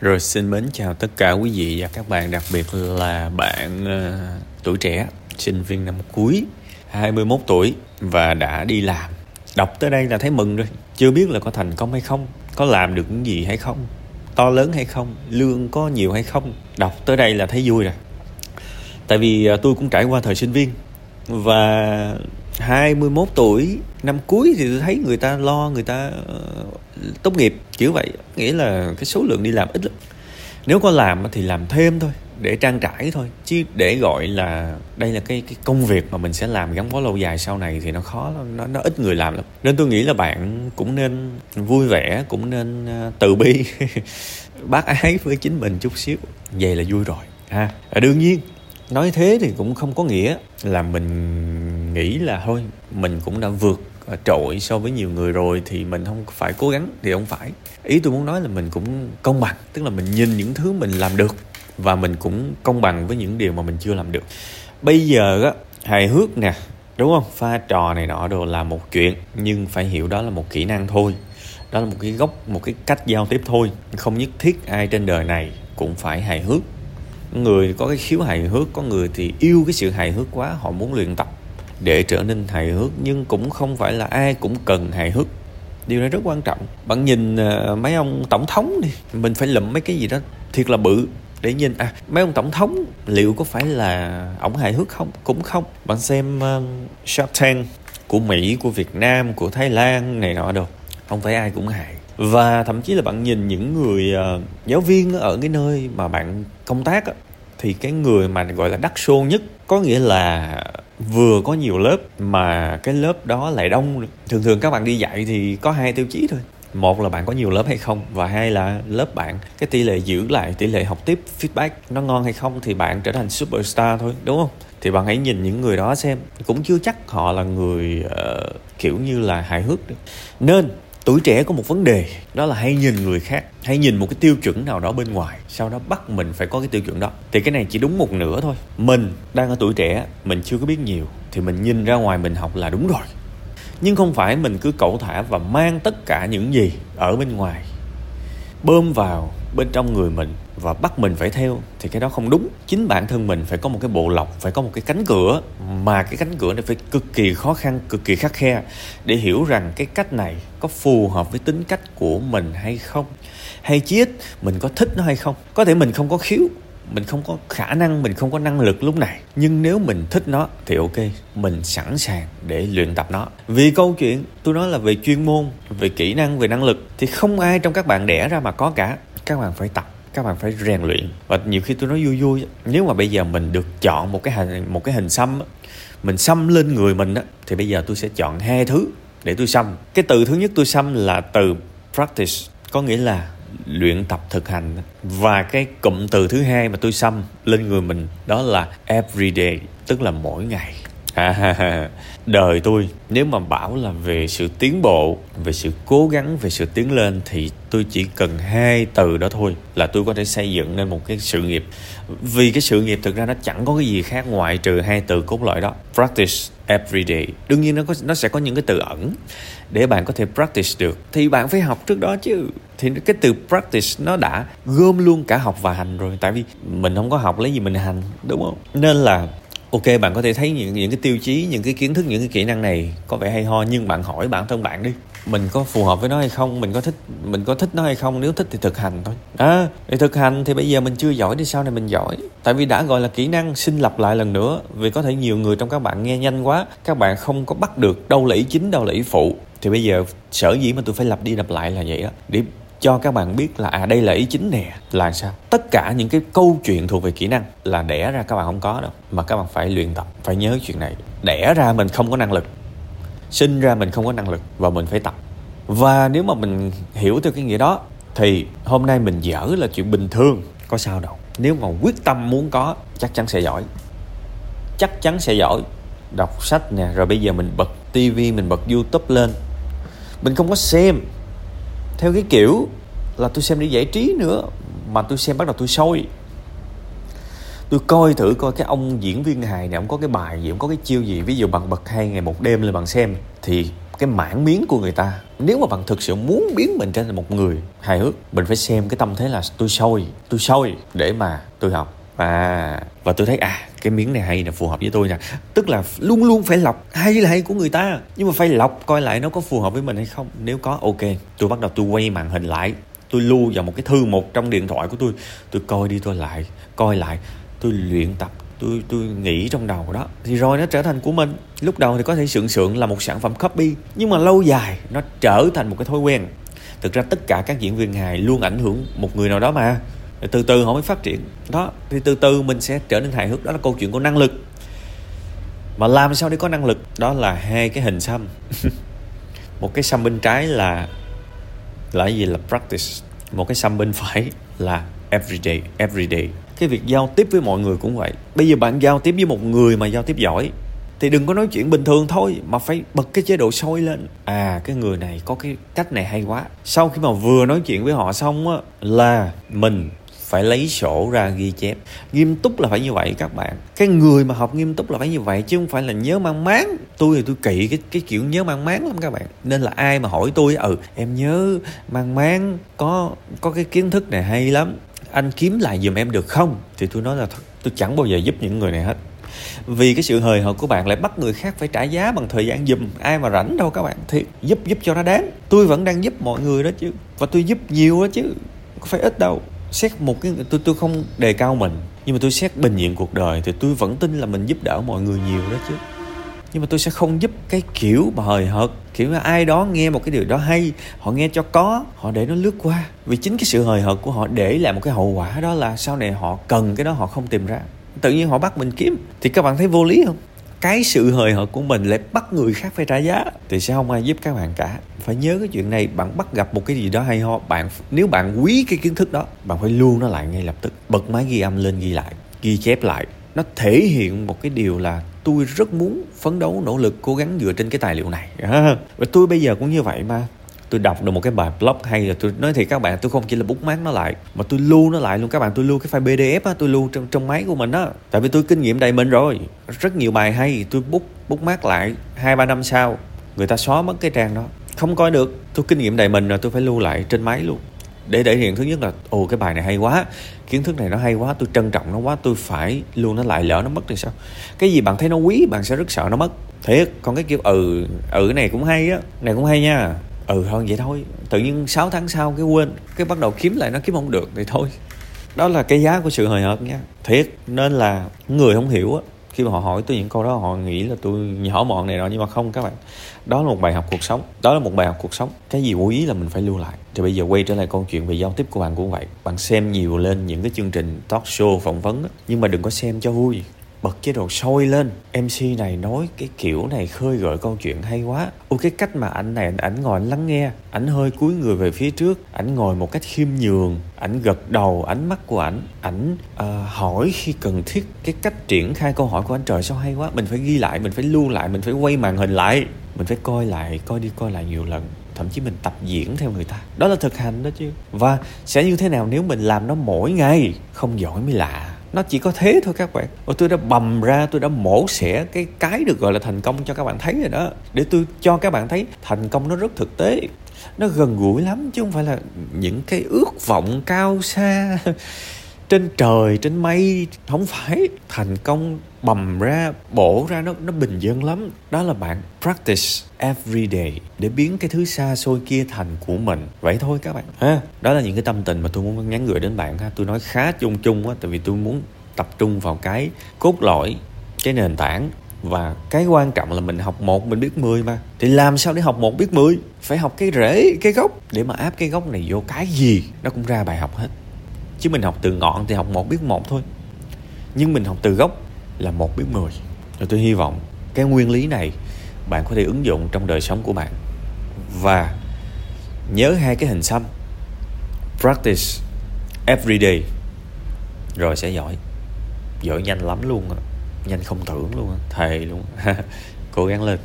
Rồi xin mến chào tất cả quý vị và các bạn, đặc biệt là bạn uh, tuổi trẻ, sinh viên năm cuối, 21 tuổi và đã đi làm. Đọc tới đây là thấy mừng rồi, chưa biết là có thành công hay không, có làm được những gì hay không, to lớn hay không, lương có nhiều hay không. Đọc tới đây là thấy vui rồi. Tại vì uh, tôi cũng trải qua thời sinh viên và 21 tuổi năm cuối thì tôi thấy người ta lo người ta uh, tốt nghiệp kiểu vậy. Nghĩa là cái số lượng đi làm ít lắm. Nếu có làm thì làm thêm thôi để trang trải thôi. Chứ để gọi là đây là cái cái công việc mà mình sẽ làm gắn bó lâu dài sau này thì nó khó nó nó ít người làm lắm. Nên tôi nghĩ là bạn cũng nên vui vẻ cũng nên ờ, từ bi bác ái với chính mình chút xíu. Vậy là vui rồi ha. À, đương nhiên nói thế thì cũng không có nghĩa là mình nghĩ là thôi mình cũng đã vượt À, trội so với nhiều người rồi thì mình không phải cố gắng thì không phải. Ý tôi muốn nói là mình cũng công bằng, tức là mình nhìn những thứ mình làm được và mình cũng công bằng với những điều mà mình chưa làm được. Bây giờ á, hài hước nè, đúng không? Pha trò này nọ đồ là một chuyện, nhưng phải hiểu đó là một kỹ năng thôi. Đó là một cái gốc một cái cách giao tiếp thôi. Không nhất thiết ai trên đời này cũng phải hài hước. Người có cái khiếu hài hước, có người thì yêu cái sự hài hước quá, họ muốn luyện tập để trở nên hài hước nhưng cũng không phải là ai cũng cần hài hước. Điều này rất quan trọng. Bạn nhìn à, mấy ông tổng thống đi mình phải lụm mấy cái gì đó thiệt là bự để nhìn. À mấy ông tổng thống liệu có phải là ổng hài hước không? Cũng không. Bạn xem uh, Shark Tank của Mỹ của Việt Nam của Thái Lan này nọ đâu không phải ai cũng hài. Và thậm chí là bạn nhìn những người uh, giáo viên ở cái nơi mà bạn công tác á, thì cái người mà gọi là đắt xô nhất có nghĩa là vừa có nhiều lớp mà cái lớp đó lại đông. Thường thường các bạn đi dạy thì có hai tiêu chí thôi. Một là bạn có nhiều lớp hay không và hai là lớp bạn cái tỷ lệ giữ lại tỷ lệ học tiếp feedback nó ngon hay không thì bạn trở thành superstar thôi đúng không? Thì bạn hãy nhìn những người đó xem cũng chưa chắc họ là người uh, kiểu như là hài hước được. Nên tuổi trẻ có một vấn đề, đó là hay nhìn người khác, hay nhìn một cái tiêu chuẩn nào đó bên ngoài, sau đó bắt mình phải có cái tiêu chuẩn đó. Thì cái này chỉ đúng một nửa thôi. Mình đang ở tuổi trẻ, mình chưa có biết nhiều, thì mình nhìn ra ngoài mình học là đúng rồi. Nhưng không phải mình cứ cẩu thả và mang tất cả những gì ở bên ngoài, bơm vào bên trong người mình và bắt mình phải theo thì cái đó không đúng. Chính bản thân mình phải có một cái bộ lọc, phải có một cái cánh cửa mà cái cánh cửa này phải cực kỳ khó khăn, cực kỳ khắc khe để hiểu rằng cái cách này có phù hợp với tính cách của mình hay không. Hay chí ít mình có thích nó hay không? Có thể mình không có khiếu, mình không có khả năng, mình không có năng lực lúc này. Nhưng nếu mình thích nó thì ok, mình sẵn sàng để luyện tập nó. Vì câu chuyện, tôi nói là về chuyên môn, về kỹ năng, về năng lực thì không ai trong các bạn đẻ ra mà có cả các bạn phải tập, các bạn phải rèn luyện. Và nhiều khi tôi nói vui vui. Nếu mà bây giờ mình được chọn một cái hình, một cái hình xăm mình xăm lên người mình á, thì bây giờ tôi sẽ chọn hai thứ để tôi xăm. Cái từ thứ nhất tôi xăm là từ practice, có nghĩa là luyện tập thực hành. Và cái cụm từ thứ hai mà tôi xăm lên người mình, đó là everyday tức là mỗi ngày à, đời tôi nếu mà bảo là về sự tiến bộ về sự cố gắng về sự tiến lên thì tôi chỉ cần hai từ đó thôi là tôi có thể xây dựng nên một cái sự nghiệp. Vì cái sự nghiệp thực ra nó chẳng có cái gì khác ngoại trừ hai từ cốt lõi đó practice every day. Đương nhiên nó có nó sẽ có những cái từ ẩn để bạn có thể practice được. Thì bạn phải học trước đó chứ. Thì cái từ practice nó đã gom luôn cả học và hành rồi. Tại vì mình không có học lấy gì mình hành đúng không? Nên là ok, bạn có thể thấy những những cái tiêu chí, những cái kiến thức, những cái kỹ năng này có vẻ hay ho, nhưng bạn hỏi bản thân bạn đi. Mình có phù hợp với nó hay không? Mình có thích, mình có thích nó hay không? Nếu thích thì thực hành thôi. À để thực hành thì bây giờ mình chưa giỏi thì sau này mình giỏi? Tại vì đã gọi là kỹ năng xin lặp lại lần nữa, vì có thể nhiều người trong các bạn nghe nhanh quá, các bạn không có bắt được đâu là ý chính, đâu là ý phụ. Thì bây giờ sở dĩ mà tôi phải lặp đi lặp lại là vậy đó để cho các bạn biết là à đây là ý chính nè, là sao? Tất cả những cái câu chuyện thuộc về kỹ năng là đẻ ra các bạn không có đâu, mà các bạn phải luyện tập, phải nhớ chuyện này. Đẻ ra mình không có năng lực, sinh ra mình không có năng lực và mình phải tập. Và nếu mà mình hiểu theo cái nghĩa đó, thì hôm nay mình dở là chuyện bình thường, có sao đâu. Nếu mà quyết tâm muốn có, chắc chắn sẽ giỏi. Chắc chắn sẽ giỏi. Đọc sách nè, rồi bây giờ mình bật tivi mình bật youtube lên. Mình không có xem theo cái kiểu là tôi xem để giải trí nữa, mà tôi xem bắt đầu tôi sôi. Tôi coi thử coi cái ông diễn viên hài này, ông có cái bài gì, ông có cái chiêu gì. Ví dụ bằng bật hai ngày một đêm lên bạn xem, thì cái mảng miếng của người ta, nếu mà bạn thực sự muốn biến mình trở thành một người hài hước, mình phải xem cái tâm thế là tôi sôi tôi sôi để mà tôi học và và tôi thấy à cái miếng này hay là phù hợp với tôi nha tức là luôn luôn phải lọc hay là hay của người ta. Nhưng mà phải lọc coi lại nó có phù hợp với mình hay không. Nếu có, ok, tôi bắt đầu tôi quay màn hình lại. Tôi lưu vào một cái thư một trong điện thoại của tôi. Tôi coi đi, tôi lại, coi lại. Tôi luyện tập, tôi tôi nghĩ trong đầu đó. Thì rồi nó trở thành của mình. Lúc đầu thì có thể sượng sượng là một sản phẩm copy, nhưng mà lâu dài nó trở thành một cái thói quen. Thực ra tất cả các diễn viên hài luôn ảnh hưởng một người nào đó mà từ từ họ mới phát triển. Đó, thì từ từ mình sẽ trở nên hài hước. Đó là câu chuyện của năng lực. Mà làm sao để có năng lực? Đó là hai cái hình xăm. Một cái xăm bên trái là là gì? Là practice. Một cái xăm bên phải là everyday everyday cái việc giao tiếp với mọi người cũng vậy. Bây giờ bạn giao tiếp với một người mà giao tiếp giỏi, thì đừng có nói chuyện bình thường thôi, mà phải bật cái chế độ sôi lên. À cái người này có cái cách này hay quá. Sau khi mà vừa nói chuyện với họ xong á, là mình phải lấy sổ ra ghi chép. Nghiêm túc là phải như vậy các bạn. Cái người mà học nghiêm túc là phải như vậy, chứ không phải là nhớ mang máng. Tôi thì tôi kỵ cái cái kiểu nhớ mang máng lắm các bạn. Nên là ai mà hỏi tôi ừ em nhớ mang máng, có có cái kiến thức này hay lắm. Anh kiếm lại giùm em được không? Thì tôi nói là thật tôi chẳng bao giờ giúp những người này hết. Vì cái sự hời hợt của bạn lại bắt người khác phải trả giá bằng thời gian dùm ai mà rảnh đâu các bạn. Thì giúp giúp cho nó đáng. Tôi vẫn đang giúp mọi người đó chứ. Và tôi giúp nhiều đó chứ. Có phải ít đâu xét một cái tôi tôi không đề cao mình, nhưng mà tôi xét bình diện cuộc đời thì tôi vẫn tin là mình giúp đỡ mọi người nhiều đó chứ. Nhưng mà tôi sẽ không giúp cái kiểu mà hời hợt, kiểu là ai đó nghe một cái điều đó hay, họ nghe cho có, họ để nó lướt qua. Vì chính cái sự hời hợt của họ để lại một cái hậu quả đó là sau này họ cần cái đó họ không tìm ra. Tự nhiên họ bắt mình kiếm. Thì các bạn thấy vô lý không? Cái sự hời hợt của mình lại bắt người khác phải trả giá, thì sẽ không ai giúp các bạn cả. Phải nhớ cái chuyện này, bạn bắt gặp một cái gì đó hay ho, bạn nếu bạn quý cái kiến thức đó, bạn phải lưu nó lại ngay lập tức. Bật máy ghi âm lên ghi lại, ghi chép lại. Nó thể hiện một cái điều là tôi rất muốn phấn đấu, nỗ lực, cố gắng dựa trên cái tài liệu này. Và tôi bây giờ cũng như vậy mà tôi đọc được một cái bài blog hay là tôi nói thì các bạn, tôi không chỉ là bút mát nó lại, mà tôi lưu nó lại luôn. Các bạn, tôi lưu cái file pdf á, tôi lưu trong trong máy của mình á. Tại vì tôi kinh nghiệm đầy mình rồi. Rất nhiều bài hay, tôi bút bút mát lại hai, ba năm sau, người ta xóa mất cái trang đó. Không coi được. Tôi kinh nghiệm đầy mình rồi, tôi phải lưu lại trên máy luôn. Để thể hiện thứ nhất là, ồ, cái bài này hay quá. Kiến thức này nó hay quá, tôi trân trọng nó quá, tôi phải luôn nó lại, lỡ nó mất thì sao? Cái gì bạn thấy nó quý, bạn sẽ rất sợ nó mất. Thiệt còn cái kiểu ừ ừ này cũng hay á này cũng hay nha ừ thôi vậy thôi. Tự nhiên 6 tháng sau cái quên, cái bắt đầu kiếm lại nó kiếm không được thì thôi. Đó là cái giá của sự hời hợt nha. Thiệt, nên là người không hiểu á, khi mà họ hỏi tôi những câu đó, họ nghĩ là tôi nhỏ mọn này nọ, nhưng mà không các bạn. Đó là một bài học cuộc sống. Đó là một bài học cuộc sống. Cái gì quý là mình phải lưu lại. Thì bây giờ quay trở lại câu chuyện về giao tiếp của bạn cũng vậy. Bạn xem nhiều lên những cái chương trình talk show phỏng vấn nhưng mà đừng có xem cho vui bật chế độ sôi lên. Mc này nói cái kiểu này khơi gợi câu chuyện hay quá. Ô cái cách mà anh này ảnh ngồi anh lắng nghe ảnh hơi cúi người về phía trước ảnh ngồi một cách khiêm nhường ảnh gật đầu ánh mắt của ảnh ảnh uh, hỏi khi cần thiết. Cái cách triển khai câu hỏi của anh trời sao hay quá. Mình phải ghi lại mình phải lưu lại mình phải quay màn hình lại. Mình phải coi lại coi đi coi lại nhiều lần. Thậm chí mình tập diễn theo người ta. Đó là thực hành đó chứ. Và sẽ như thế nào nếu mình làm nó mỗi ngày? Không giỏi mới lạ nó chỉ có thế thôi các bạn. Và tôi đã bầm ra, tôi đã mổ xẻ cái cái được gọi là thành công cho các bạn thấy rồi đó. Để tôi cho các bạn thấy, thành công nó rất thực tế. Nó gần gũi lắm chứ không phải là những cái ước vọng cao xa trên trời, trên mây, không phải. Thành công bầm ra, bổ ra nó nó bình dân lắm. Đó là bạn practice every day để biến cái thứ xa xôi kia thành của mình. Vậy thôi các bạn, ha. Đó là những cái tâm tình mà tôi muốn nhắn gửi đến bạn, ha. Tôi nói khá chung chung á, tại vì tôi muốn tập trung vào cái cốt lõi, cái nền tảng. Và cái quan trọng là mình học một, mình biết mười mà. Thì làm sao để học một, biết mười? Phải học cái rễ, cái gốc. Để mà áp cái gốc này vô cái gì, nó cũng ra bài học hết chứ mình học từ ngọn thì học một biết một thôi. Nhưng mình học từ gốc là một biết mười. Rồi tôi hy vọng cái nguyên lý này bạn có thể ứng dụng trong đời sống của bạn. Và nhớ hai cái hình xăm. Practice every day. Rồi sẽ giỏi. Giỏi nhanh lắm luôn á. Nhanh không tưởng luôn á. Thề luôn cố gắng lên.